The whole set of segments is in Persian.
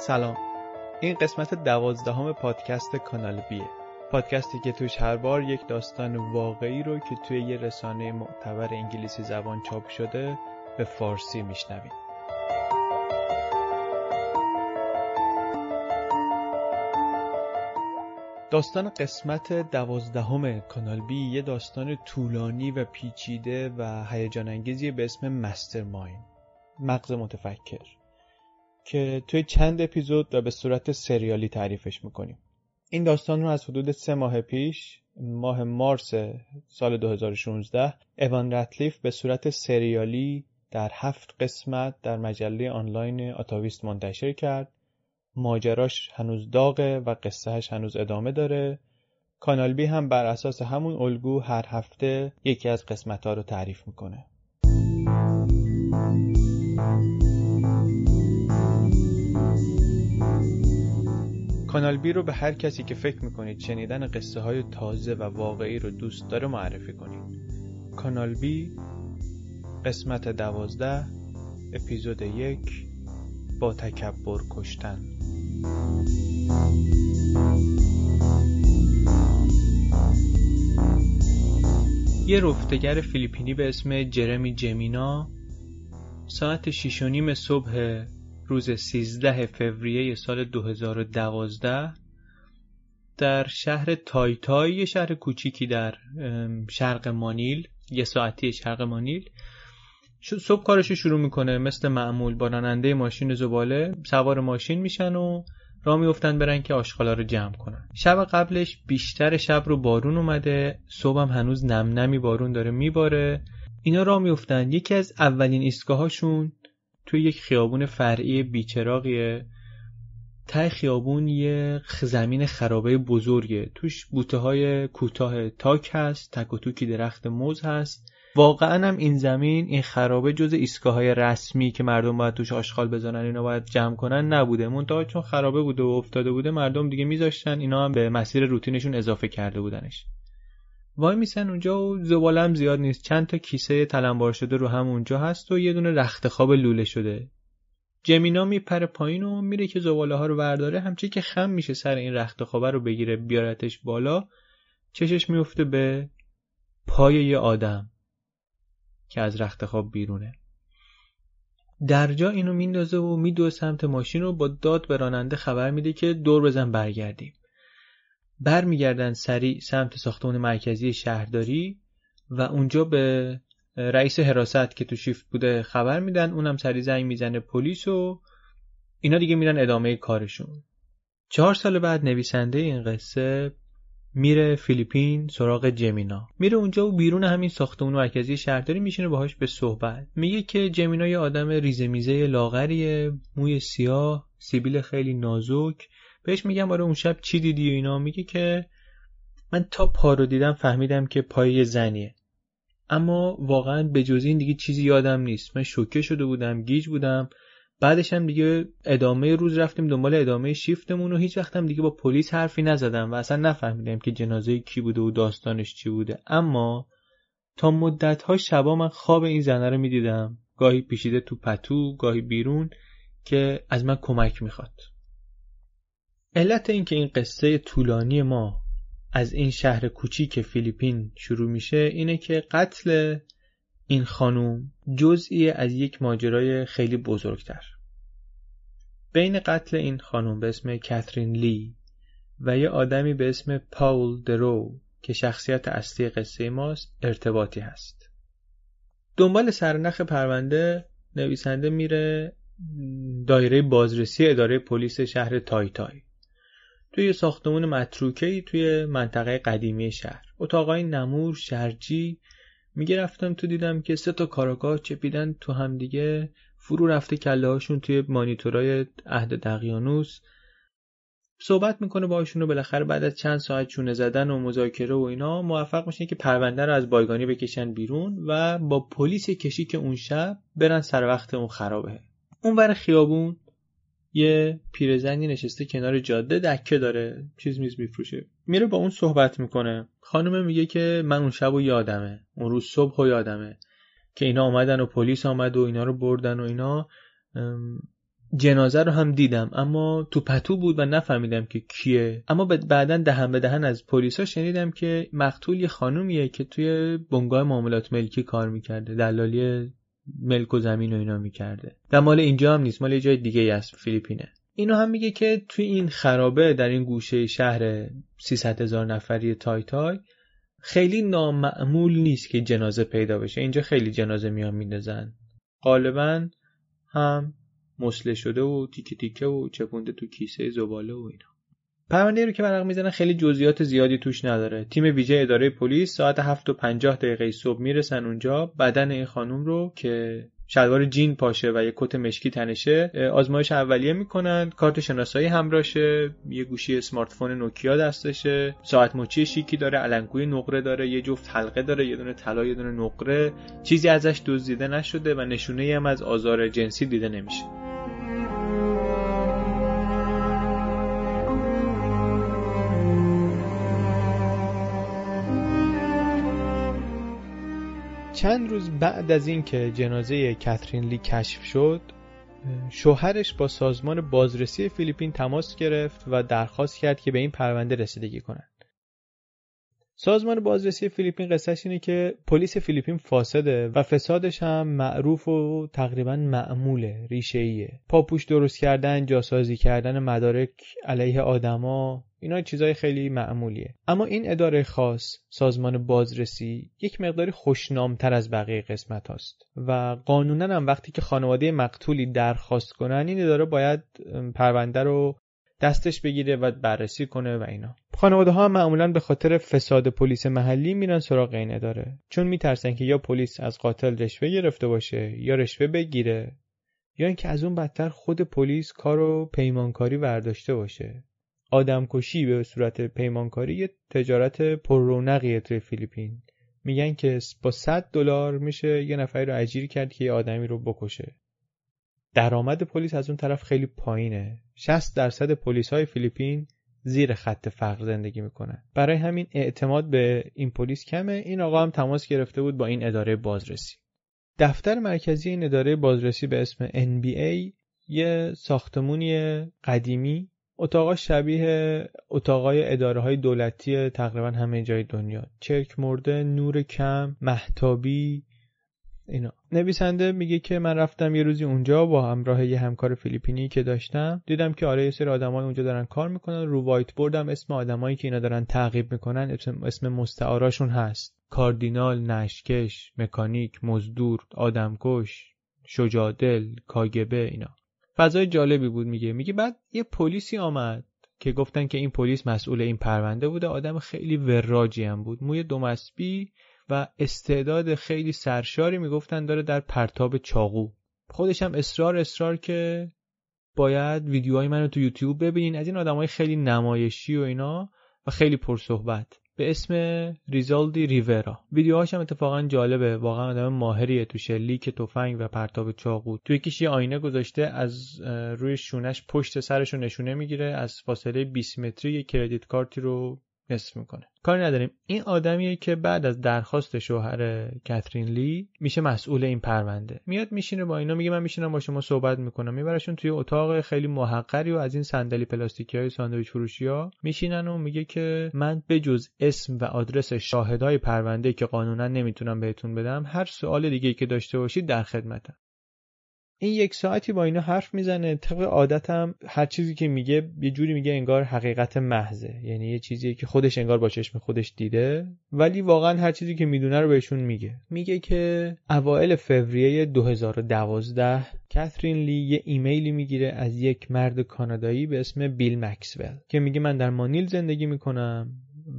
سلام. این قسمت دوازدهم پادکست کانال بیه پادکستی که توش هر بار یک داستان واقعی رو که توی یه رسانه معتبر انگلیسی زبان چاپ شده به فارسی میشنویم. داستان قسمت دوازدهم کانال بی یه داستان طولانی و پیچیده و هیجان انگیزی به اسم مستر ماین مغز متفکر. که توی چند اپیزود و به صورت سریالی تعریفش می‌کنیم. این داستان رو از حدود سه ماه پیش ماه مارس سال 2016 اوان رتلیف به صورت سریالی در هفت قسمت در مجله آنلاین آتاویست منتشر کرد. ماجراش هنوز داغه و قصهش هنوز ادامه داره. کانال بی هم بر اساس همون الگو هر هفته یکی از قسمت ها رو تعریف می‌کنه. کانال بی رو به هر کسی که فکر می‌کنید شنیدن قصه های تازه و واقعی رو دوست داره معرفی کنید. کانال بی قسمت دوازده اپیزود یک با تکبر کشتن. یه رفتگر فیلیپینی به اسم جرمی جمینا ساعت شیش و نیم صبح روز 13 فوریه سال 2012 در شهر تایتای یه شهر کوچیکی در شرق مانیل یه ساعتی شرق مانیل. صبح کارشو شروع می‌کنه مثل معمول با راننده ماشین زباله سوار ماشین میشن و راه میفتن برن که آشغالا رو جمع کنن. شب قبلش بیشتر شب رو بارون اومده صبح هم هنوز نم نمی بارون داره میباره. اینا راه میفتن یکی از اولین ایستگاهاشون توی یک خیابون فرعی بیچراغیه. ته خیابون یه زمین خرابه بزرگه. توش بوته های کوتاه تاک هست تک و توکی درخت موز هست. واقعا هم این زمین این خرابه جز ایستگاه های رسمی که مردم باید توش آشغال بزنن اینا باید جمع کنن نبوده. منتها چون خرابه بوده و افتاده بوده مردم دیگه میذاشتن اینا هم به مسیر روتینشون اضافه کرده بودنش. وای میسن اونجا و زباله هم زیاد نیست. چند تا کیسه تلمبار شده رو هم اونجا هست و یه دونه رخت خواب لوله شده. جمینا میپره پایین و میره که زباله ها رو برداره. همچی که خم میشه سر این رخت خوابه رو بگیره بیارتش بالا. چشش میفته به پای یه آدم که از رخت خواب بیرونه. در جا اینو میندازه و میدوه سمت ماشین رو با داد به راننده خبر میده که دور بزن برگردیم. برمیگردن سریع سمت ساختمان مرکزی شهرداری و اونجا به رئیس حراست که تو شیفت بوده خبر میدن اونم سری زنگ می‌زنه پلیس و اینا دیگه میرن ادامه کارشون. چهار سال بعد نویسنده این قصه میره فیلیپین سراغ جمینا. میره اونجا و بیرون همین ساختمون مرکزی شهرداری میشینه باهاش به صحبت. میگه که جمینا یه آدم ریزه میزه لاغریه موی سیاه سیبیل خیلی نازک بهش میگم آره اون شب چی دیدی و اینا؟ میگه که من تا پا رو دیدم فهمیدم که پای زنیه. اما واقعا به جز این دیگه چیزی یادم نیست. من شوکه شده بودم گیج بودم. بعدش هم دیگه ادامه روز رفتیم دنبال ادامه شیفتمون و هیچ وقتم دیگه با پلیس حرفی نزدم و اصلا نفهمیدم که جنازه کی بوده و داستانش چی بوده. اما تا مدت ها شبا من خواب این زنه رو می‌دیدم. گاهی پیشیده تو پتو گاهی بیرون که از من کمک می‌خواد. علت اینکه این قصه طولانی ما از این شهر کوچیک فیلیپین شروع میشه اینه که قتل این خانوم جزئی از یک ماجرای خیلی بزرگتر. بین قتل این خانوم به اسم کاترین لی و یه آدمی به اسم پاول درو که شخصیت اصلی قصه ماست ارتباطی هست. دنبال سرنخ پرونده نویسنده میره دایره بازرسی اداره پلیس شهر تای تای توی ساختمون متروکه توی منطقه قدیمی شهر. اتاقای نمور شرجی. میگه رفتم تو دیدم که سه تا کاراگاه چپیدن تو همدیگه فرو رفته کله هاشون توی مانیتورای عهد دقیانوس. صحبت می‌کنه باشون و بالاخره بعد از چند ساعت چونه زدن و مذاکره و اینا موفق میشن که پرونده رو از بایگانی بکشن بیرون و با پلیس که اون شب برن سر وقت اون خرابه. اون ور خیابون یه پیرزنی نشسته کنار جاده دکه داره چیز میز میفروشه. میره با اون صحبت می‌کنه. خانم میگه که من اون شب و یادمه. اون روز صبح و یادمه. که اینا آمدن و پلیس آمد و اینا رو بردن و اینا. جنازه رو هم دیدم. اما تو پتو بود و نفهمیدم که کیه. اما بعدا دهن به دهن از پلیسا شنیدم که مقتول یه خانومیه که توی بنگاه معاملات ملکی کار می‌کرده. دلالی ملک و زمین و اینا می‌کرده. و مال اینجا هم نیست مال یه جای دیگه از فیلیپینه. اینو هم میگه که توی این خرابه در این گوشه شهر 300 هزار نفری تای تای خیلی نامعمول نیست که جنازه پیدا بشه. اینجا خیلی جنازه میان میندازن. غالبا هم مسله شده و تیکه تیکه و چپونده تو کیسه زباله و اینا. پرونده رو که ورق می‌زنن خیلی جزئیات زیادی توش نداره. تیم ویژه اداره پلیس ساعت 7 و 50 دقیقه صبح می‌رسن اونجا. بدن این خانم رو که شلوار جین پاشه و یه کت مشکی تنشه آزمایش اولیه می‌کنن. کارت شناسایی همراشه یه گوشی اسمارت فون نوکیا دستشه. ساعت مچی شیکی داره علنگوی نقره داره یه جفت حلقه داره یه دونه طلا یه دونه نقره. چیزی ازش دزدیده نشده و نشونه هم از آزار جنسی دیده نمیشه. چند روز بعد از اینکه جنازه کاترین لی کشف شد شوهرش با سازمان بازرسی فیلیپین تماس گرفت و درخواست کرد که به این پرونده رسیدگی کنند. سازمان بازرسی فیلیپین قصهش اینه که پلیس فیلیپین فاسده و فسادش هم معروف و تقریبا معموله ریشه ایه پاپوش درست کردن جاسازی کردن مدارک علیه آدما اینا چیزای خیلی معمولیه. اما این اداره خاص سازمان بازرسی یک مقداری خوشنامتر از بقیه قسمت هاست. و قانونا هم وقتی که خانواده مقتولی درخواست کنن این اداره باید پرونده رو دستش بگیره و بررسی کنه و اینا. خانواده ها معمولا به خاطر فساد پلیس محلی میرن سراغ این اداره. چون میترسن که یا پلیس از قاتل رشوه گرفته باشه یا رشوه بگیره یا اینکه از اون بدتر خود پلیس کارو پیمانکاری برداشته باشه. آدمکشی به صورت پیمانکاری یه تجارت پررونقیه توی فیلیپین. میگن که با 100 دلار میشه یه نفری رو اجیر کرد که یه آدمی رو بکشه. درآمد پلیس از اون طرف خیلی پایینه. 60 درصد پلیس های فیلیپین زیر خط فقر زندگی می‌کنن برای همین اعتماد به این پلیس کمه. این آقا هم تماس گرفته بود با این اداره بازرسی. دفتر مرکزی این اداره بازرسی به اسم NBA یه ساختمونی قدیمی. اتاقا شبیه اتاقای اداره های دولتی تقریبا همه جای دنیا. چرک مرده نور کم محتابی اینا. نویسنده میگه که من رفتم یه روزی اونجا با همراه یه همکار فیلیپینی که داشتم. دیدم که آره یه سری آدمای اونجا دارن کار می‌کنن. رو وایت بوردم اسم آدمایی که اینا دارن تعقیب می‌کنن اسم, مستعاراشون هست. کاردینال نشکش مکانیک مزدور آدمکش شجادل کاگبه اینا. فضای جالبی بود میگه. میگه بعد یه پلیسی آمد که گفتن که این پلیس مسئول این پرونده بوده. آدم خیلی وراجی هم بود. موی دومسبی و استعداد خیلی سرشاری می‌گفتن داره در پرتاب چاقو. خودش هم اصرار اصرار که باید ویدیوهای منو تو یوتیوب ببینین. از این آدمای خیلی نمایشی و اینا و خیلی پرصحبت. به اسم ریزالدی ریورا. ویدیوهاش هم اتفاقا جالبه. واقعا آدم ماهریه تو شلیک تفنگ و پرتاب چاقو. تو یکیش یه آینه گذاشته از روی شونش پشت سرش رو نشونه می‌گیره از فاصله 20 متری یه کردیت کارتی رو نصف می‌کنه. کاری نداریم. این آدمیه که بعد از درخواست شوهر کاترین لی میشه مسئول این پرونده. میاد میشینه با اینا میگه من میشینم با شما صحبت می‌کنم. میبرشون توی اتاق خیلی محقری و از این صندلی پلاستیکی های ساندویچ فروشی ها میشینن و میگه که من به جز اسم و آدرس شاهدای پرونده که قانونا نمی‌تونم بهتون بدم هر سوال دیگه که داشته باشید در خدمتم. این یک ساعتی با اینا حرف می‌زنه. طبق عادتم هر چیزی که میگه یه جوری میگه انگار حقیقت محضه. یعنی یه چیزی که خودش انگار با چشم خودش دیده ولی واقعا هر چیزی که می‌دونه رو بهشون میگه. میگه که اوایل فوریه 2012 کاترین لی یه ایمیلی می‌گیره از یک مرد کانادایی به اسم بیل مکسول که میگه من در مانیل زندگی می‌کنم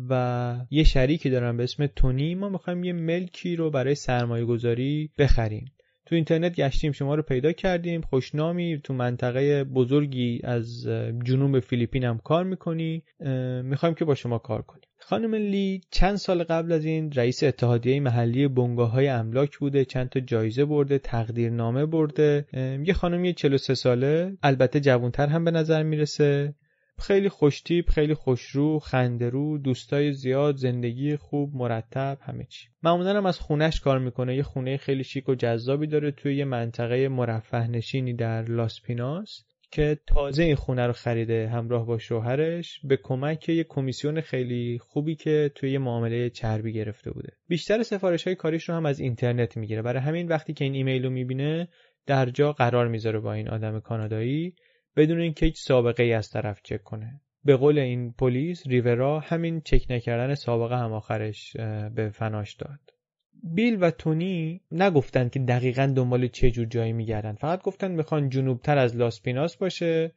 و یه شریکی دارم به اسم تونی. ما می‌خوایم یه ملکی رو برای سرمایه گذاری بخریم. تو اینترنت گشتیم شما رو پیدا کردیم. خوشنامی تو منطقه بزرگی از جنوب فیلیپین هم کار می‌کنی. می‌خوایم که با شما کار کنیم. خانم لی چند سال قبل از این رئیس اتحادیه محلی بنگاه های املاک بوده چند تا جایزه برده تقدیرنامه برده. یه خانمی 43 ساله البته جوانتر هم به نظر می‌رسه. خیلی خوشتیپ خیلی خوشرو خندرو دوستای زیاد زندگی خوب مرتب همه چی. معمولا از خونش کار می‌کنه. یه خونه خیلی شیک و جذابی داره توی یه منطقه مرفه نشینی در لاس پیناس که تازه این خونه رو خریده همراه با شوهرش به کمک یه کمیسیون خیلی خوبی که توی یه معامله چربی گرفته بوده. بیشتر سفارش های کاریش رو هم از اینترنت می‌گیره. برای همین وقتی که این ایمیل رو می‌بینه در جا قرار می‌ذاره با این آدم کانادایی بدون اینکه هیچ سابقه ای از طرف چک کنه. به قول این پلیس ریورا همین چک نکردن سابقه هم آخرش به فناش داد. بیل و تونی نگفتن که دقیقا دنبال چه جور جایی میگردن. فقط گفتن می‌خوان جنوبتر از لاسپیناس باشه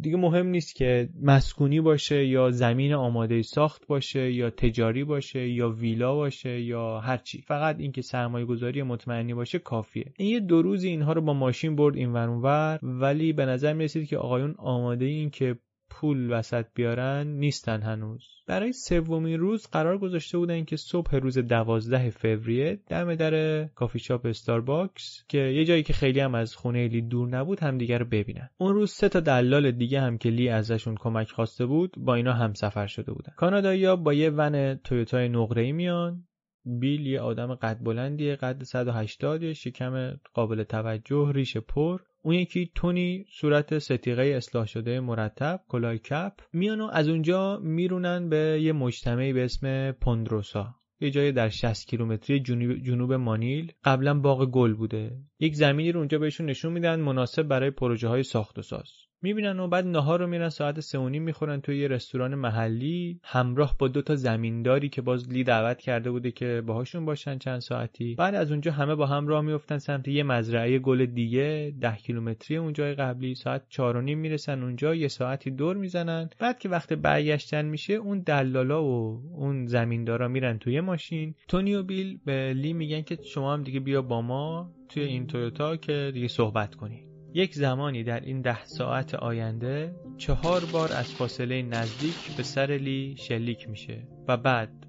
دیگه مهم نیست که مسکونی باشه یا زمین آماده ساخت باشه یا تجاری باشه یا ویلا باشه یا هرچی فقط اینکه سرمایه گذاری مطمئنی باشه کافیه. این یه دو روزی اینها رو با ماشین برد این ور ولی به نظر می رسید که آقایون آماده این که پول وسط بیارن نیستن هنوز. برای سومین روز قرار گذاشته بودن که صبح روز دوازده فوریه دم در کافی شاپ استارباکس که یه جایی که خیلی هم از خونه لی دور نبود همدیگه رو ببینن. اون روز سه تا دلال دیگه هم که لی ازشون کمک خواسته بود با اینا هم سفر شده بودن. کانادایی با یه ون تویوتای نقره میان. بیل یه آدم قد بلندیه قد 180 شکم قابل توجه ریش پر. اون یکی تونی صورت ستیقه اصلاح شده مرتب کلاه کپ. میان و از اونجا میرونن به یه مجتمعی به اسم پوندروسا. یه جای در 60 کیلومتری جنوب, جنوب مانیل. قبلا باغ گل بوده. یک زمینی رو اونجا بهشون نشون میدن مناسب برای پروژه های ساخت و ساز. می‌بینن و بعد نهار رو میرن ساعت سه و نیم می‌خورن توی یه رستوران محلی. همراه با دو تا زمینداری که باز لی دعوت کرده بوده که باهاشون باشن چند ساعتی. بعد از اونجا همه با هم راه میفتن سمت یه مزرعه گل دیگه ده کیلومتری اونجای قبلی. ساعت چهار و نیم می‌رسن اونجا یه ساعتی دور می‌زنن. بعد که وقت برگشتن میشه اون دلالا و اون زمیندارا میرن توی ماشین. تونی و بیل به لی میگن که شما هم دیگه بیا با ما توی این تویوتا که دیگه صحبت کنی. یک زمانی در این ده ساعت آینده چهار بار از فاصله نزدیک به سر لی شلیک میشه و بعد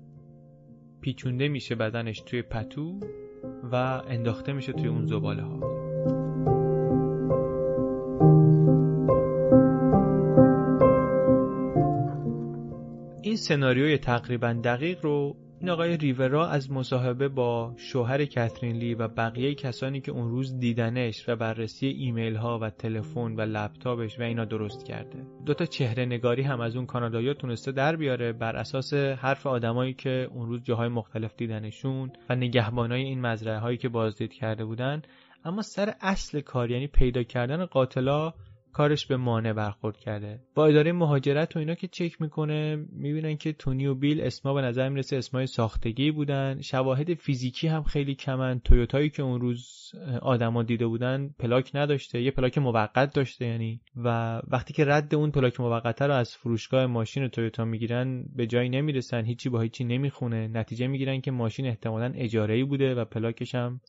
پیچونده میشه بدنش توی پتو و انداخته میشه توی اون زباله ها. این سناریوی تقریبا دقیق رو این آقای ریورا از مصاحبه با شوهر کاترین لی و بقیه کسانی که اون روز دیدنش و بررسی ایمیل ها و تلفن و لپتاپش و اینا درست کرده. دوتا چهره نگاری هم از اون کانادایا تونسته در بیاره بر اساس حرف آدمایی که اون روز جاهای مختلف دیدنشون و نگهبانای این مزرعه هایی که بازدید کرده بودن. اما سر اصل کار یعنی پیدا کردن قاتلا کارش به مانع برخورد کرده. با اداره مهاجرت و اینا که چک می‌کنه می‌بینن که تونی و بیل اسما به نظر می‌رسه اسمای ساختگی بودن. شواهد فیزیکی هم خیلی کمن. تویوتایی که اون روز آدما دیده بودن پلاک نداشته یه پلاک موقت داشته یعنی. و وقتی که رد اون پلاک موقته رو از فروشگاه ماشین تویوتا می‌گیرن به جایی نمی‌رسن. هیچی با هیچی نمی‌خونه. نتیجه می‌گیرن که ماشین احتمالا اجاره بوده و پلاکش هم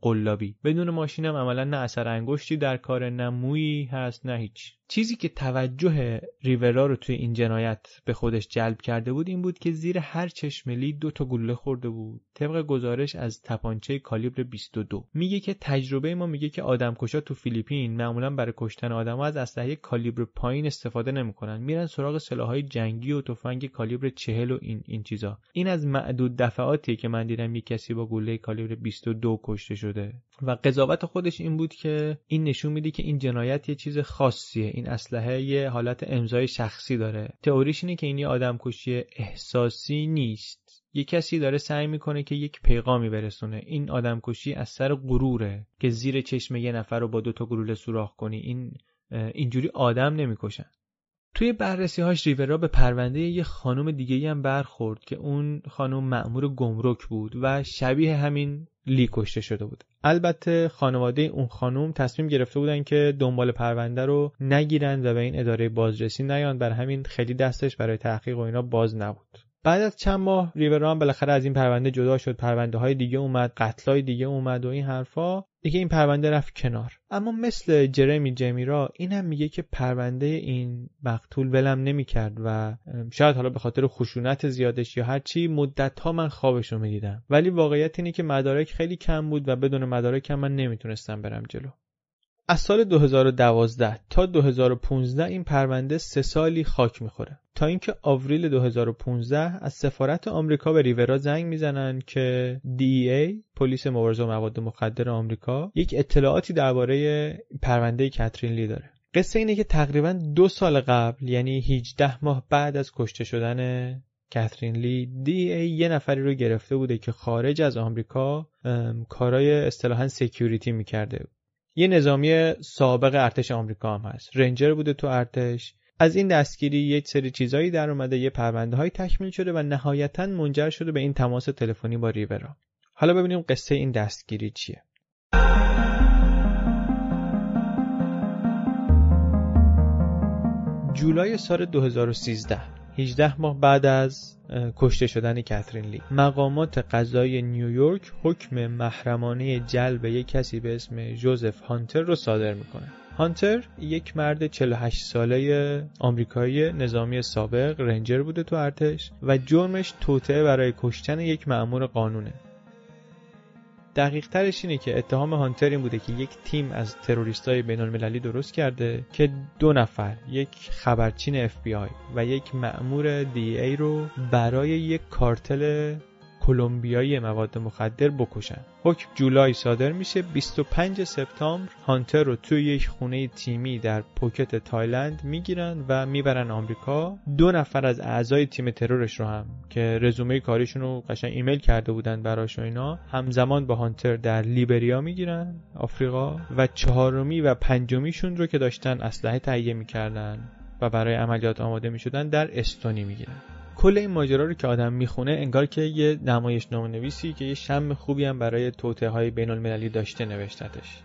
قلابی. بدون ماشینم عملا نه اثر انگشتی در کار نه مویی هست نه هیچ. چیزی که توجه ریورا رو توی این جنایت به خودش جلب کرده بود این بود که زیر هر چشملی دو تا گلوله خورده بود. طبق گزارش از تپانچه کالیبر 22 میگه که تجربه ما میگه که آدمکشا تو فیلیپین معمولا برای کشتن آدم از اسلحه کالیبر پایین استفاده نمی‌کنن. میرن سراغ سلاحهای جنگی و تفنگ کالیبر 40 و این این چیزا. این از معدود دفعاتی که من دیدم یک کسی با گلوله کالیبر 22 کشته شده. و قضاوت خودش این بود که این نشون میده که این جنایت یه چیز خاصیه. این اسلحه یه حالت امضای شخصی داره. تئوریش اینه که این یه آدم کشی احساسی نیست. یه کسی داره سعی می‌کنه که یک پیغامی برسونه. این آدم کشی از سر غروره که زیر چشم یه نفر رو با دوتا گلوله سوراخ کنی. این اینجوری آدم نمی‌کشن. توی بررسی هاش ریورا به پرونده یه خانم دیگه هم برخورد که اون خانم مأمور گمرک بود و شبیه همین لی کشته شده بود. البته خانواده اون خانم تصمیم گرفته بودن که دنبال پرونده رو نگیرن و به این اداره بازرسی نیان. بر همین خیلی دستش برای تحقیق و اینا باز نبود. بعد از چند ماه ریوران بالاخره از این پرونده جدا شد. پرونده های دیگه اومد قتل های دیگه اومد و این حرفا. دیگه این پرونده رفت کنار. اما مثل جرمی جمیرا این هم میگه که پرونده این مقتول ولم نمی‌کرد و شاید حالا به خاطر خشونت زیادش یا هرچی مدت ها من خوابش رو می‌دیدم. ولی واقعیت اینه که مدارک خیلی کم بود و بدون مدارک هم من نمی‌تونستم برم جلو. از سال 2012 تا 2015 این پرونده سه سالی خاک می‌خوره. تا اینکه آوریل 2015 از سفارت آمریکا به ریورا زنگ می‌زنن که DEA پلیس مبارزه مواد مخدر آمریکا یک اطلاعاتی درباره پرونده کاترین لی داره. قصه اینه که تقریبا دو سال قبل یعنی 18 ماه بعد از کشته شدن کاترین لی دی ای یه نفری رو گرفته بوده که خارج از آمریکا کارای اصطلاحا سکیوریتی می‌کرده. یه نظامی سابق ارتش آمریکا هم هست. رنجر بوده تو ارتش. از این دستگیری یک سری چیزایی در اومده یه پرونده های تکمیل شده و نهایتا منجر شده به این تماس تلفنی با ریورا. حالا ببینیم قصه این دستگیری چیه. جولای سال 2013 18 ماه بعد از کشته شدن کاترین لی. مقامات قضایی نیویورک حکم محرمانه جلب یک کسی به اسم جوزف هانتر رو صادر می‌کنه. هانتر یک مرد 48 ساله آمریکایی نظامی سابق رنجر بوده تو ارتش و جرمش توطعه برای کشتن یک مأمور قانونه. دقیق ترش اینه که اتهام هانتر این بوده که یک تیم از تروریست های بین المللی درست کرده که دو نفر یک خبرچین DEA و یک مأمور DEA رو برای یک کارتل کلمبیایی مواد مخدر بکشن. حکم جولای صادر میشه. 25 سپتامبر هانتر رو توی یک خونه تیمی در پوکت تایلند می‌گیرن و می‌برن آمریکا. دو نفر از اعضای تیم ترورش رو هم که رزومه کاریشون رو قشنگ ایمیل کرده بودن براش و اینا همزمان با هانتر در لیبریا می‌گیرن آفریقا. و چهارمی و پنجمیشون رو که داشتن اسلحه تهیه می‌کردن و برای عملیات آماده می‌شدن در استونی می‌گیرن. کل این ماجرا رو که آدم می‌خونه انگار که یه نمایش نویسی که یه شم خوبی هم برای توته های بین المللی داشته نوشتتش.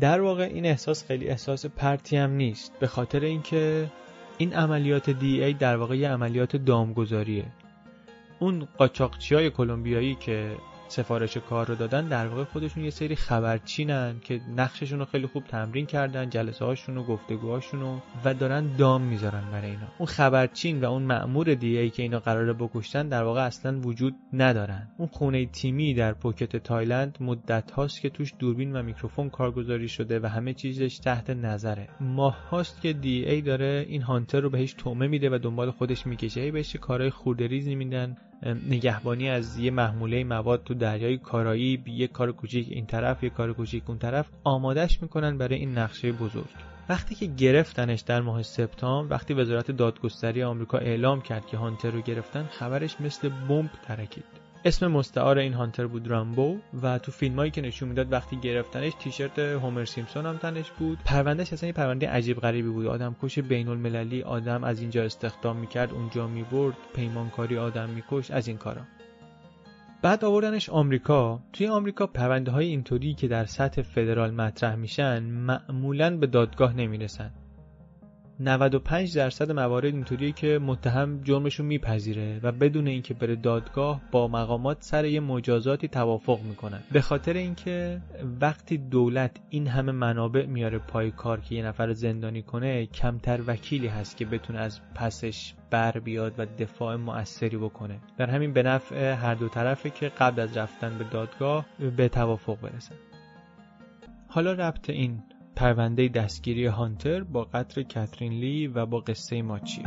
در واقع این احساس خیلی احساس پرتی هم نیست به خاطر اینکه این عملیات دی ای در واقع یه عملیات دامگذاریه. اون قاچاقچی های کلمبیایی که سفارش کار رو دادن در واقع خودشون یه سری خبرچینن که نقششون رو خیلی خوب تمرین کردن جلسه هاشون و گفتگوهاشون رو و دارن دام می‌ذارن برای اینا. اون خبرچین و اون مأمور DEA که اینا قراره بکشتن در واقع اصلا وجود ندارن. اون خونه تیمی در پوکت تایلند مدت هاست که توش دوربین و میکروفون کارگذاری شده و همه چیزش تحت نظره. ماه هاست که DEA داره این هانتر رو بهش طعمه میده و دنبال خودش می‌کشه. DEA بهش کارهای خوردریزی میدن. نگهبانی از یه محموله مواد تو دریای کارائیب یه کار کوچیک این طرف یه کار کوچیک اون طرف آمادش می‌کنن برای این نقشه بزرگ. وقتی که گرفتنش در ماه سپتامبر وقتی وزارت دادگستری آمریکا اعلام کرد که هانتر رو گرفتن خبرش مثل بمب ترکید. اسم مستعار این هانتر بود رامبو و تو فیلمایی که نشون می‌داد وقتی گرفتنش تیشرت هومر سیمپسون هم تنش بود. پروندهش اصلا یه پرونده عجیب غریبی بود. آدم کش بین المللی آدم از اینجا استخدام می‌کرد اونجا می‌برد پیمانکاری آدم میکش از این کارا. بعد آوردنش آمریکا. توی آمریکا پرونده های اینطوری که در سطح فدرال مطرح میشن معمولا به دادگاه نمی‌رسن. 95 درصد موارد اینطوریه که متهم جرمشو میپذیره و بدون اینکه بره دادگاه با مقامات سر یه مجازاتی توافق می‌کنن به خاطر اینکه وقتی دولت این همه منابع میاره پای کار که یه نفر زندانی کنه کمتر وکیلی هست که بتونه از پسش بر بیاد و دفاع مؤثری بکنه. در همین به نفع هر دو طرفه که قبل از رفتن به دادگاه به توافق برسن حالا ربط این پرونده دستگیری هانتر با قتل کاترین لی و با قصه ما چیه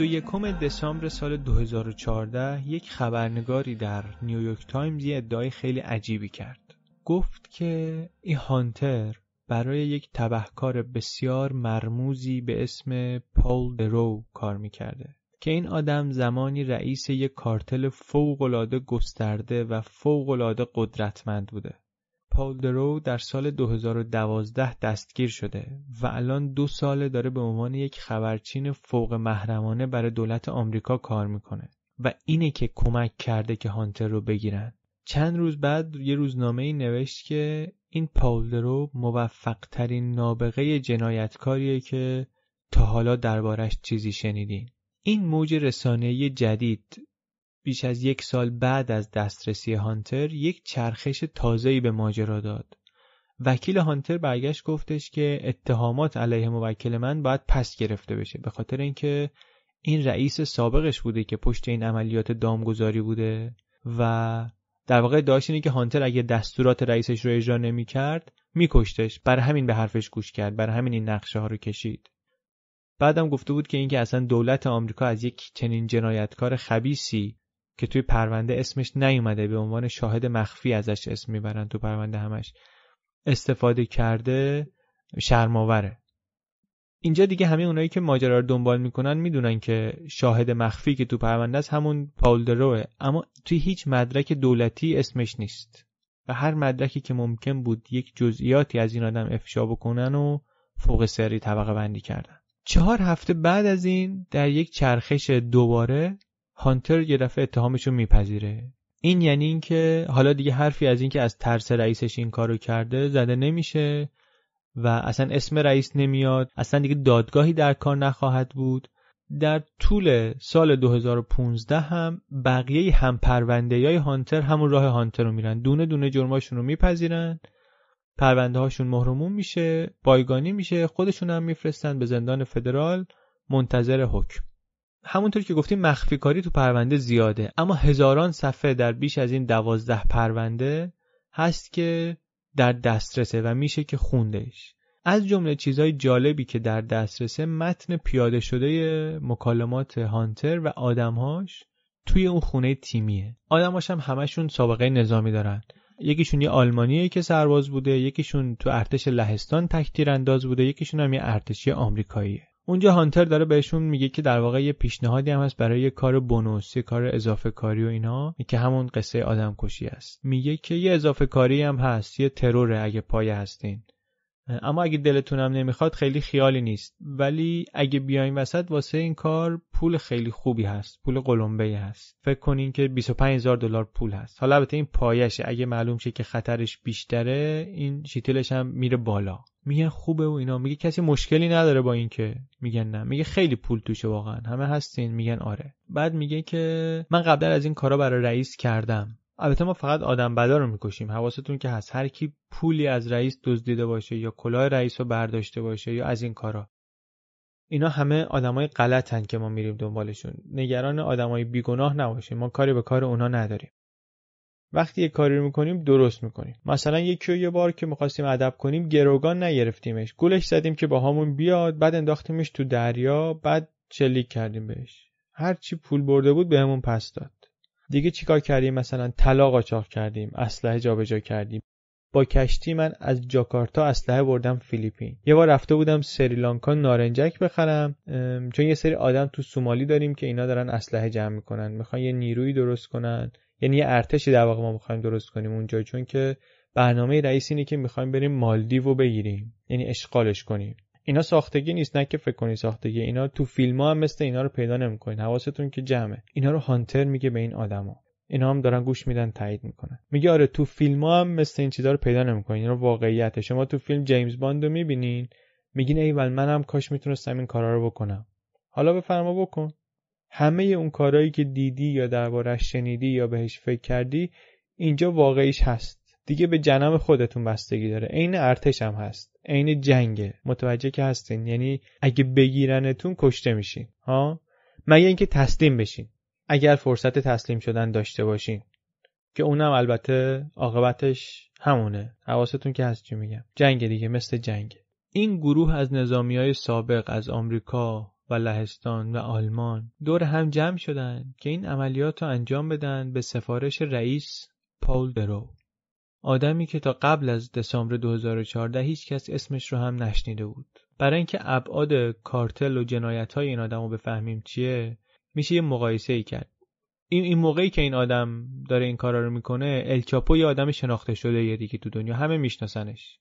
یکم دسامبر سال 2014 یک خبرنگاری در نیویورک تایمز یه ادعای خیلی عجیبی کرد. گفت که این هانتر برای یک تبهکار بسیار مرموزی به اسم پول درو کار می‌کرده. که این آدم زمانی رئیس یک کارتل فوقالعاده گسترده و فوقالعاده قدرتمند بوده. پال درو در سال 2012 دستگیر شده و الان دو ساله داره به عنوان یک خبرچین فوق محرمانه برای دولت آمریکا کار می‌کنه و اینه که کمک کرده که هانتر رو بگیرن. چند روز بعد یه روزنامه ای نوشت که این پال درو موفق ترین نابغه جنایتکاریه که تا حالا دربارش چیزی شنیدین. این موج رسانه‌ای جدید بیش از یک سال بعد از دسترسی هانتر یک چرخش تازه‌ای به ماجرا داد. وکیل هانتر برگشت گفتش که اتهامات علیه موکل من باید پس گرفته بشه به خاطر اینکه این رئیس سابقش بوده که پشت این عملیات دامگذاری بوده و در واقع داشت اینه که هانتر اگه دستورات رئیسش رو اجرا نمی‌کرد میکشتش بر همین به حرفش گوش کرد بر همین این نقشه ها رو کشید بعدم گفته بود که اینکه اصلا دولت آمریکا از یک چنین جنایتکار خبیسی که توی پرونده اسمش نیومده به عنوان شاهد مخفی ازش اسم می‌برن تو پرونده همش استفاده کرده شرماوره. اینجا دیگه همه اونایی که ماجرا رو دنبال می‌کنن می‌دونن که شاهد مخفی که تو پرونده است همون پاول دروه اما توی هیچ مدرک دولتی اسمش نیست. و هر مدرکی که ممکن بود یک جزئیاتی از این آدم افشا بکنن و فوق سری طبقه بندی کردن. چهار هفته بعد از این در یک چرخش دوباره هانتر یه دفعه اتهامش رو میپذیره. این یعنی اینکه حالا دیگه حرفی از اینکه از ترس رئیسش این کارو کرده زده نمیشه و اصلا اسم رئیس نمیاد اصلا دیگه دادگاهی در کار نخواهد بود. در طول سال 2015 هم بقیه هم پرونده های هانتر همون راه هانتر رو میرن. دونه دونه جرماشون رو میپذیرن. پرونده هاشون مهرموم میشه بایگانی میشه خودشون هم میفرستن به زندان فدرال منتظر حکم. همونطور که گفتیم مخفی کاری تو پرونده زیاده اما هزاران صفحه در بیش از این دوازده پرونده هست که در دسترسه و میشه که خوندش از جمله چیزهای جالبی که در دسترسه متن پیاده شده مکالمات هانتر و آدمهاش توی اون خونه تیمیه. آدمهاش هم همشون سابقه نظامی دارن. یکیشون یه آلمانیه که سرباز بوده یکیشون تو ارتش لهستان تکتیر انداز بوده یکیشون هم یه ارتشی آمریکاییه. اونجا هانتر داره بهشون میگه که در واقع یه پیشنهادی هم هست برای یه کار بونوس یه کار اضافه کاری و اینا که همون قصه آدم کشی است. میگه که یه اضافه کاری هم هست یه تروره اگه پایه هستین. اما اگه دلتونم نمی‌خواد خیلی خیالی نیست. ولی اگه بیاین وسط واسه این کار پول خیلی خوبی هست. پول قلمبه هست. فکر کنین که 25 هزار دلار پول هست. حالا البته این پایشه. اگه معلوم شه که خطرش بیشتره این شیتلش هم میره بالا. میگن خوبه و اینا. میگه کسی مشکلی نداره با این که میگن نه. میگه خیلی پول توشه واقعا. همه هستین. میگن آره. بعد میگه که من قبلا از این کارا برای رئیس کردم. البته ما فقط آدم بدا رو می‌کشیم. حواستون که هست. هر کی پولی از رئیس دزدیده باشه یا کلاه رئیس رو برداشته باشه یا از این کارا. اینا همه آدمای غلطن که ما میریم دنبالشون. نگران آدمای بیگناه نباشیم. ما کاری به کار اونا نداریم. وقتی یه کاری رو می‌کنیم درست می‌کنیم. مثلا یکی یه بار که می‌خواستیم ادب کنیم گروگان نگرفتیمش. گولش زدیم که با همون بیاد بعد انداختیمش تو دریا بعد شلیک کردیم بهش. هر چی پول برده بود بهمون پس داد. دیگه چیکار کردیم؟ مثلا طلا قاچاق کردیم اسلحه جابجا کردیم. با کشتی من از جاکارتا اسلحه بردم فیلیپین. یه بار رفته بودم سریلانکا نارنجک بخرم چون یه سری آدم تو سومالی داریم که اینا دارن اسلحه جمع می‌کنن. می‌خوان یه نیروی درست کنن. یعنی یه ارتشی در واقع ما می‌خوایم درست کنیم اونجا چون که برنامه رئیس اینه که می‌خوایم بریم مالدیو بگیریم. یعنی اشغالش کنیم. اینا ساختگی نیست نه که فکر کنی ساختگی اینا تو فیلم ها هم مثل اینا رو پیدا نمی‌کنین حواستون که جمعه. اینا رو هانتر میگه به این آدما. اینا هم دارن گوش میدن تایید می‌کنن. میگه آره تو فیلم ها هم مثل این چیزا رو پیدا نمی‌کنین اینا واقعیته. شما تو فیلم جیمز باند رو می‌بینین میگین ایول منم کاش می‌تونستم این کارا رو بکنم. حالا بفرما بکن. همه اون کارهایی که دیدی یا دربارش شنیدی یا بهش فکر کردی اینجا واقعیش هست. دیگه به جنم خودتون بستگی داره. عین ارتش هم هست. عین جنگه. متوجه که هستین. یعنی اگه بگیرنتون کشته میشین. ها؟ مگه اینکه تسلیم بشین. اگر فرصت تسلیم شدن داشته باشین. که اونم البته عاقبتش همونه. حواستون که هست چی میگم. جنگ دیگه. مثل جنگ این گروه از نظامی های سابق از آمریکا و لهستان و آلمان دور هم جمع شدن که این عملیات رو انجام بدن به سفارش رئیس پاول درو. آدمی که تا قبل از دسامبر 2014 هیچ کس اسمش رو هم نشنیده بود. برای اینکه ابعاد کارتل و جنایت های این آدم رو بفهمیم چیه میشه یه مقایسه ای کرد. این این موقعی که این آدم داره این کارا رو می‌کنه الچاپو یه آدم شناخته شده یه دیگه تو دنیا همه میشناسنش.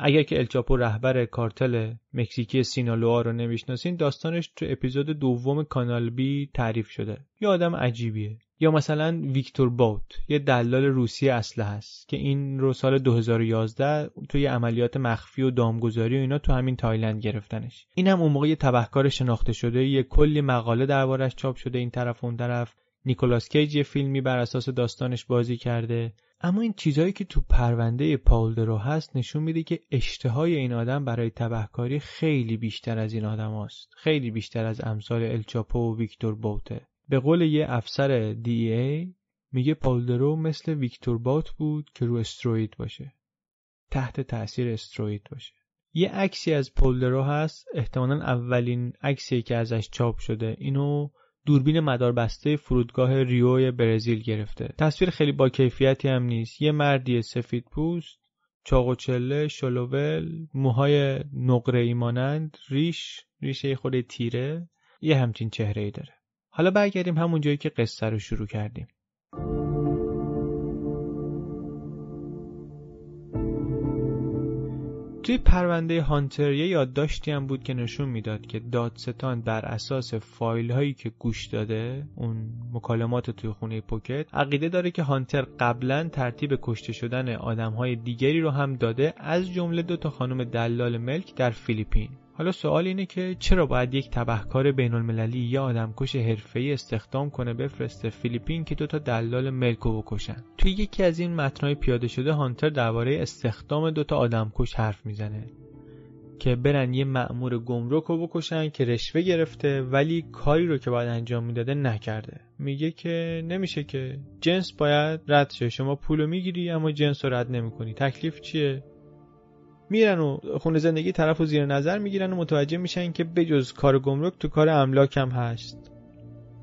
اگر که الچاپو رهبر کارتل مکزیکی سینالوآ رو نمی‌شناسین داستانش تو اپیزود دوم کانال بی تعریف شده. یه آدم عجیبیه. یا مثلا ویکتور باوت یه دلال روسی اسلحه هست که این رو سال 2011 توی عملیات مخفی و دامگذاری و اینا تو همین تایلند گرفتنش. این هم اون موقع یه تبهکار شناخته شده یه کلی مقاله دربارش چاپ شده این طرف اون طرف. نیکولاس کیج یه فیلمی بر اساس داستانش بازی کرده. اما این چیزهایی که تو پرونده پاول درو هست نشون میده که اشتهای این آدم برای تبهکاری خیلی بیشتر از این آدم هست. خیلی بیشتر از امثال الچاپو و ویکتور بوته. به قول یه افسر دی ای میگه پاول درو مثل ویکتور باوت بود که رو استروید باشه. تحت تاثیر استروید باشه. یه عکسی از پولدرو هست. احتمالا اولین عکسی که ازش چاپ شده. اینو دوربین مداربسته فرودگاه ریو برزیل گرفته. تصویر خیلی با کیفیتی هم نیست. یه مردی سفید پوست چاق و چله شلوول موهای نقره ای مانند ریش ریشه خود تیره. یه همچین چهره ای داره. حالا برگردیم همون جایی که قصه رو شروع کردیم. توی پرونده هانتر یه یادداشتی هم بود که نشون می‌داد که دادستان بر اساس فایل هایی که گوش داده اون مکالمات توی خونه پوکت عقیده داره که هانتر قبلا ترتیب کشته شدن آدم های دیگری رو هم داده از جمله دو تا خانم دلال ملک در فیلیپین. حالا سوال اینه که چرا باید یک تبهکار بین المللی یا آدمکش حرفه‌ای استخدام کنه بفرسته فیلیپین که دو تا دلال ملکو بکشن؟ توی یکی از این متنای پیاده شده هانتر درباره استخدام دو تا آدمکش حرف می‌زنه که برن یه مأمور گمرک رو بکشن که رشوه گرفته ولی کاری رو که باید انجام می‌داده نکرده. میگه که نمیشه که. جنس باید رد شه. شما پولو می‌گیری اما جنس رو رد نمی‌کنی. تکلیف چیه؟ میرن و خونه زندگی طرف و زیر نظر می‌گیرن و متوجه میشن که بجز کار گمرک تو کار املاک هم هست.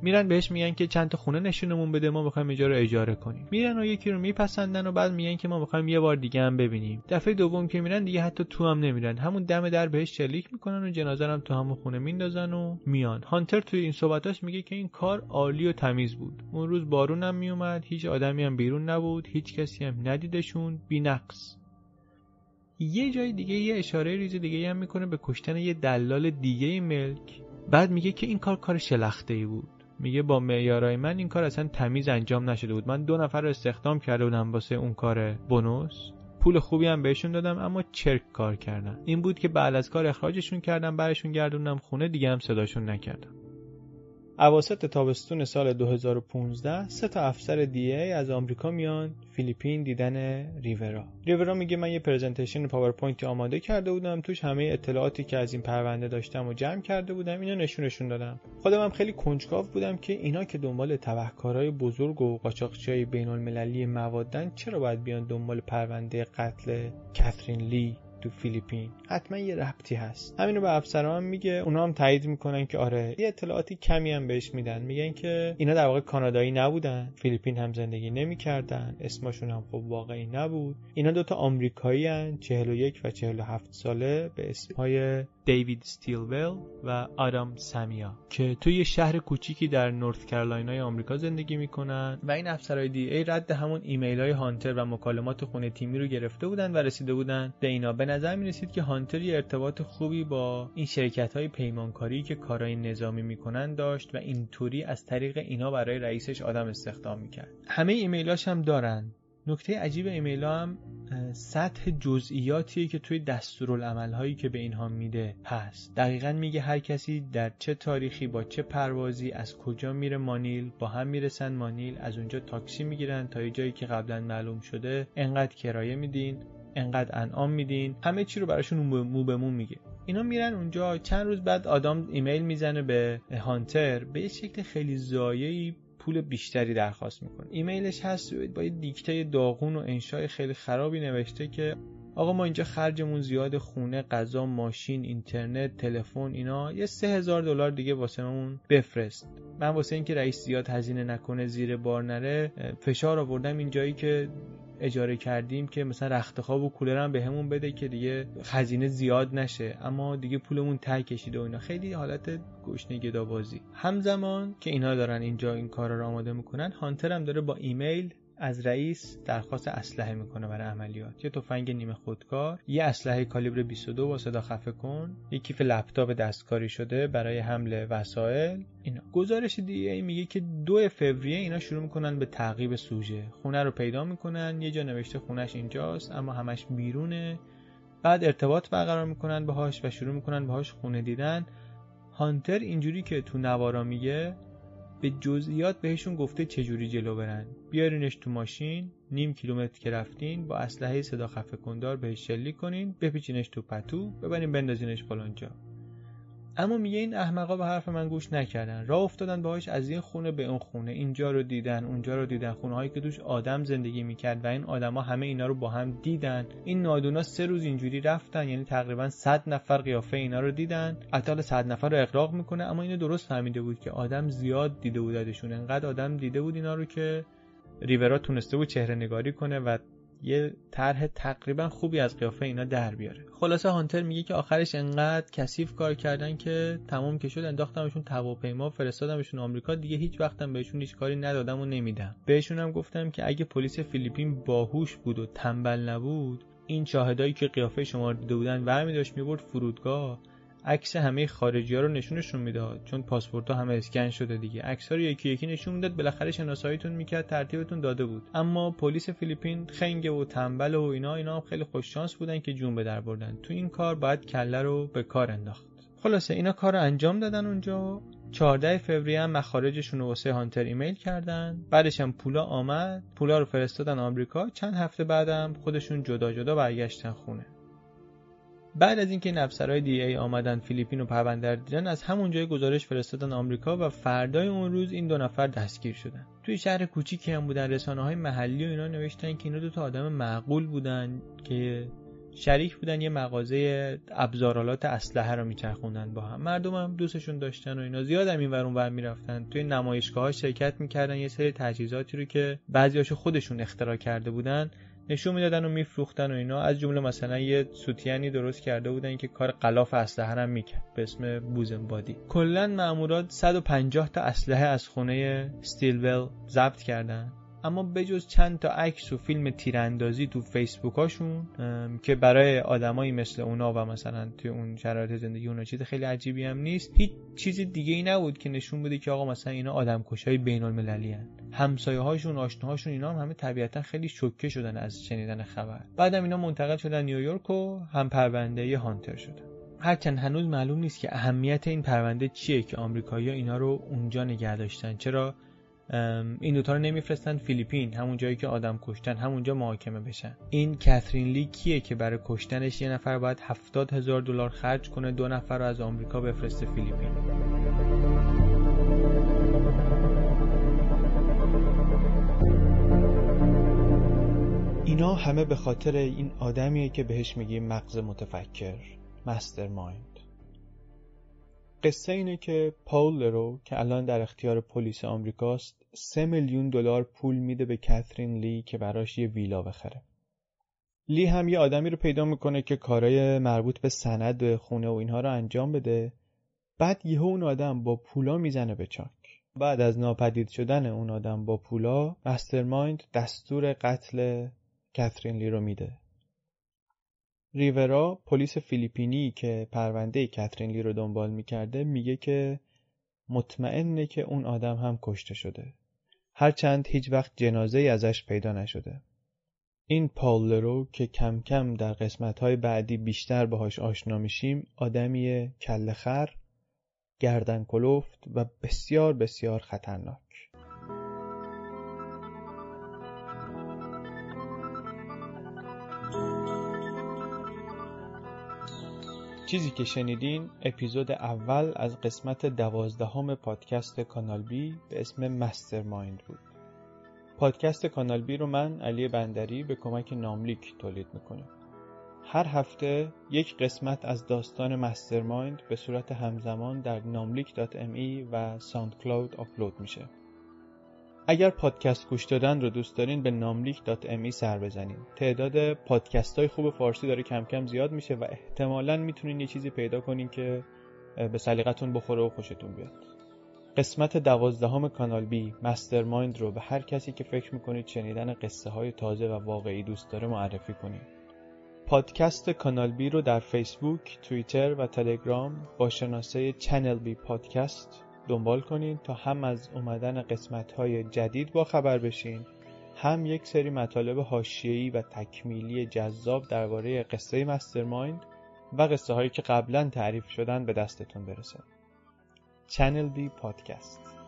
میرن بهش میگن که چند تا خونه نشونمون بده ما می‌خوایم اینجا رو اجاره کنیم. میرن و یکی رو میپسندن و بعد میگن که ما می‌خوایم یه بار دیگه هم ببینیم. دفعه دوم که میرن دیگه حتی تو هم نمیرن. همون دم در بهش شلیک می‌کنن و جنازه هم تو همون خونه میندازن و میان. هانتر توی این صحبتاش میگه که این کار عالی و تمیز بود. اون روز بارون هم میومد هیچ آدمی هم بیرون نبود هیچ کسی هم ندیدشون. بینقص. یه جای دیگه یه اشاره ریز دیگه هم می‌کنه به کشتن یه دلال دیگه ملک. بعد میگه که این کار کار شلخته ای بود. میگه با معیارای من این کار اصلا تمیز انجام نشده بود. من دو نفر رو استخدام کرده بودم واسه اون کار بونوس پول خوبی هم بهشون دادم اما چرک کار کردن. این بود که بعد از کار اخراجشون کردم برشون گردوندم خونه دیگه هم صداشون نکردم. اواسط تابستون سال 2015 سه تا افسر دی ای از آمریکا میان فیلیپین دیدن ریورا. ریورا میگه من یه presentation پاورپوینتی آماده کرده بودم توش همه اطلاعاتی که از این پرونده داشتم و جمع کرده بودم اینو نشونشون دادم. خودم هم خیلی کنجکاو بودم که اینا که دنبال تبهکارای بزرگ و قاچاقچیای بین المللی موادن چرا باید بیان دنبال پرونده قتل کاترین لی؟ تو فیلیپین. حتما یه ربطی هست. همینو به افسران میگه اونا هم تایید می‌کنن که آره یه اطلاعاتی کمی هم بهش میدن. میگن که اینا در واقع کانادایی نبودن فیلیپین هم زندگی نمی‌کردن اسمشون هم خب واقعی نبود. اینا دوتا آمریکایی هن 41 و 47 ساله به اسمهای دیوید ستیلول و آدام سامیا که توی شهر کوچیکی در نورث کرولاینا آمریکا زندگی می‌کنن و این افسرهای DEA رد همون ایمیل های هانتر و مکالمات خونه تیمی رو گرفته بودن و رسیده بودن به اینا. به نظر می رسید که هانتر یه ارتباط خوبی با این شرکت های پیمانکاری که کارهای نظامی می‌کنن داشت و اینطوری از طریق اینا برای رئیسش آدم استخدام می‌کرد. همه ایمیلاش هم دارن. نکته عجیب ایمیل هم سطح جزئیاتیه که توی دستورالعمل هایی که به اینها میده هست. دقیقا میگه هر کسی در چه تاریخی با چه پروازی از کجا میره مانیل با هم می‌رسن مانیل از اونجا تاکسی می‌گیرن تا یه جایی که قبلا معلوم شده انقدر کرایه میدین انقدر انعام میدین همه چی رو براشون مو به مو میگه. اینا میرن اونجا چند روز بعد آدام ایمیل می‌زنه به هانتر به یه شکل خیلی زایه‌ای پول بیشتری درخواست می‌کنه. ایمیلش هست با یه دیکته داغون و انشای خیلی خرابی نوشته که آقا ما اینجا خرجمون زیاد خونه غذا ماشین اینترنت تلفن اینا یه سه هزار دلار دیگه واسه مون بفرست. من واسه اینکه رئیس زیاد هزینه نکنه زیر بار نره فشار آوردم این جایی که اجاره کردیم که مثلا رخت خواب و کولر هم بهمون به بده که دیگه خزینه زیاد نشه. اما دیگه پولمون ته کشیده و اینا. خیلی حالت گشنه گدابازی. همزمان که اینا دارن اینجا این کارا رو آماده می‌کنن هانتر هم داره با ایمیل از رئیس درخواست اسلحه می‌کنه برای عملیات. یه تفنگ نیمه خودکار یه اسلحه کالیبر 22 با صدا خفه کن یه کیف لپتاپ دستکاری شده برای حمل وسایل. اینا. گزارش دی ای میگه که دو فوریه اینا شروع می‌کنن به تعقیب سوژه. خونه رو پیدا می‌کنن یه جا نوشته خونش اینجاست اما همش بیرونه. بعد ارتباط برقرار می‌کنن باهاش و شروع می‌کنن باهاش خونه دیدن. هانتر اینجوری که تو نوارا میگه به جزئیات بهشون گفته چجوری جلو برن. بیارینش تو ماشین نیم کیلومتر که رفتین با اسلحه صدا خفه کندار بهش شلیک کنین بپیچینش تو پتو ببرین بندازینش فلانجا. اما میگه این احمقا به حرف من گوش نکردن. راه افتادن باهاش از این خونه به اون خونه. اینجا رو دیدن اونجا رو دیدن. خونه هایی که توش آدم زندگی می‌کرد و این آدما همه اینا رو با هم دیدن. این نادونا سه روز اینجوری رفتن یعنی تقریبا 100 نفر قیافه اینا رو دیدن. حتی 100 نفر رو اغراق می‌کنه اما اینو درست فهمیده بود که آدم زیاد دیده بودشون انقدر آدم دیده بود اینا رو که ریورا تونسته بود چهره نگاری کنه و یه طرح تقریبا خوبی از قیافه اینا در بیاره. خلاصه هانتر میگه که آخرش انقدر کثیف کار کردن که تمام که شد انداختمشون هواپیما فرستادمشون آمریکا دیگه هیچ وقتم بهشون هیچ کاری ندادم و نمیدم. بهشون هم گفتم که اگه پلیس فیلیپین باهوش بود و تنبل نبود این شاهدایی که قیافه شما رو دیده بودن برمی داشت می‌برد فرودگاه. عکس همه خارجی ها رو نشونشون می‌داد چون پاسپورت ها همه اسکن شده دیگه. عکس ها رو یکی یکی نشون می‌داد. بالاخره شناساییتون می‌کرد ترتیبتون داده بود. اما پلیس فیلیپین خنگه و تنبل و اینا اینا هم خیلی خوش شانس بودن که جون به در بردن. تو این کار باید کله رو به کار انداخت. خلاصه اینا کار رو انجام دادن اونجا. 14 فوریه هم مخارجشون رو واسه هانتر ایمیل کردن. بعدش هم پولا آمد. پولا رو فرستادن آمریکا. چند هفته بعدم خودشون جدا جدا برگشتن خونه. بعد از اینکه افسرهای دی ای آمدن فیلیپین رو پرونده دیدن از همون جای گزارش فرستادن آمریکا و فردای اون روز این دو نفر دستگیر شدن. توی شهر کوچیکی هم بودن رسانه های محلی و اینا نوشتن که اینا دو تا آدم معقول بودن که شریک بودن یه مغازه ابزارالات اسلحه رو میچرخوندن با هم. مردم هم دوستشون داشتن و اینا. زیاد هم این ور ور می‌رفتن. توی نمایشگاه ها شرکت می‌کردن یه سری تجهیزاتی رو که بعضیاشو خودشون اختراع کرده بودن. نشون می‌دادن و میفروختن و اینا. از جمله مثلا یه سوتیانی درست کرده بودن که کار قلاف اسلحه هم می‌کرد به اسم بادی کلا مامورات 150 تا اسلحه از خونه ستیلول ضبط کردن. اما بجز چند تا عکس و فیلم تیراندازی تو فیسبوک هاشون که برای آدمایی مثل اونا و مثلا توی اون شرایط زندگی اونا چیز خیلی عجیبی هم نیست هیچ چیز دیگه ای نبود که نشون بده که آقا مثلا اینا آدم کشای بین المللی هن. همسایه هاشون آشناهاشون اینا هم همه طبیعتا خیلی شوکه شدن از شنیدن خبر. بعدم اینا منتقل شدن نیویورک و هم پرونده هانتر شدن. هرچند هنوز معلوم نیست که اهمیت این پرونده چیه که آمریکایی اینا رو اونجا نگه داشتن. چرا؟ این دوتا رو نمیفرستن فیلیپین همون جایی که آدم کشتن همونجا محاکمه بشن. این کاترین لی کیه که برای کشتنش یه نفر باید هفتاد هزار دلار خرج کنه دو نفر رو از آمریکا بفرسته فیلیپین. اینا همه به خاطر این آدمیه که بهش میگیم مغز متفکر مستر مایند قصه اینه که پاول لرو که الان در اختیار پلیس آمریکاست سه میلیون دلار پول میده به کاترین لی که براش یه ویلا بخره. لی هم یه آدمی رو پیدا می‌کنه که کارای مربوط به سند خونه و اینها رو انجام بده. بعد یهو اون آدم با پولا می‌زنه به چاک بعد از ناپدید شدن اون آدم با پولا مسترمایند دستور قتل کاترین لی رو میده. ریورا پلیس فیلیپینی که پرونده کاترین لی رو دنبال می‌کرده میگه که مطمئنه که اون آدم هم کشته شده. هرچند هیچ وقت جنازه ازش پیدا نشده. این پاولرو که کم کم در قسمت های بعدی بیشتر باهاش آشنا میشیم آدمی کل خر گردن کلفت و بسیار بسیار خطرناک. چیزی که شنیدین اپیزود اول از قسمت دوازدهم پادکست کانال بی به اسم Mastermind بود. پادکست کانال بی رو من علی بندری به کمک ناملیک تولید می‌کنم هر هفته یک قسمت از داستان Mastermind به صورت همزمان در ناملیک dot me و SoundCloud آپلود میشه. اگر پادکست گوش دادن رو دوست دارین به ناملیک .me سر بزنین. تعداد پادکست های خوب فارسی داره کم کم زیاد میشه و احتمالا می‌تونین یه چیزی پیدا کنین که به سلیقتون بخوره و خوشتون بیاد. قسمت دوازدهم کانال بی Mastermind رو به هر کسی که فکر می‌کنید شنیدن قصه های تازه و واقعی دوست داره معرفی کنید پادکست کانال بی رو در فیسبوک، توییتر و تلگرام با شناسه Channel B Podcast دنبال کنین تا هم از اومدن قسمت های جدید با خبر بشین هم یک سری مطالب حاشیه‌ای و تکمیلی جذاب درباره قصه Mastermind و قصه هایی که قبلا تعریف شدن به دستتون برسه. چنل دی پادکست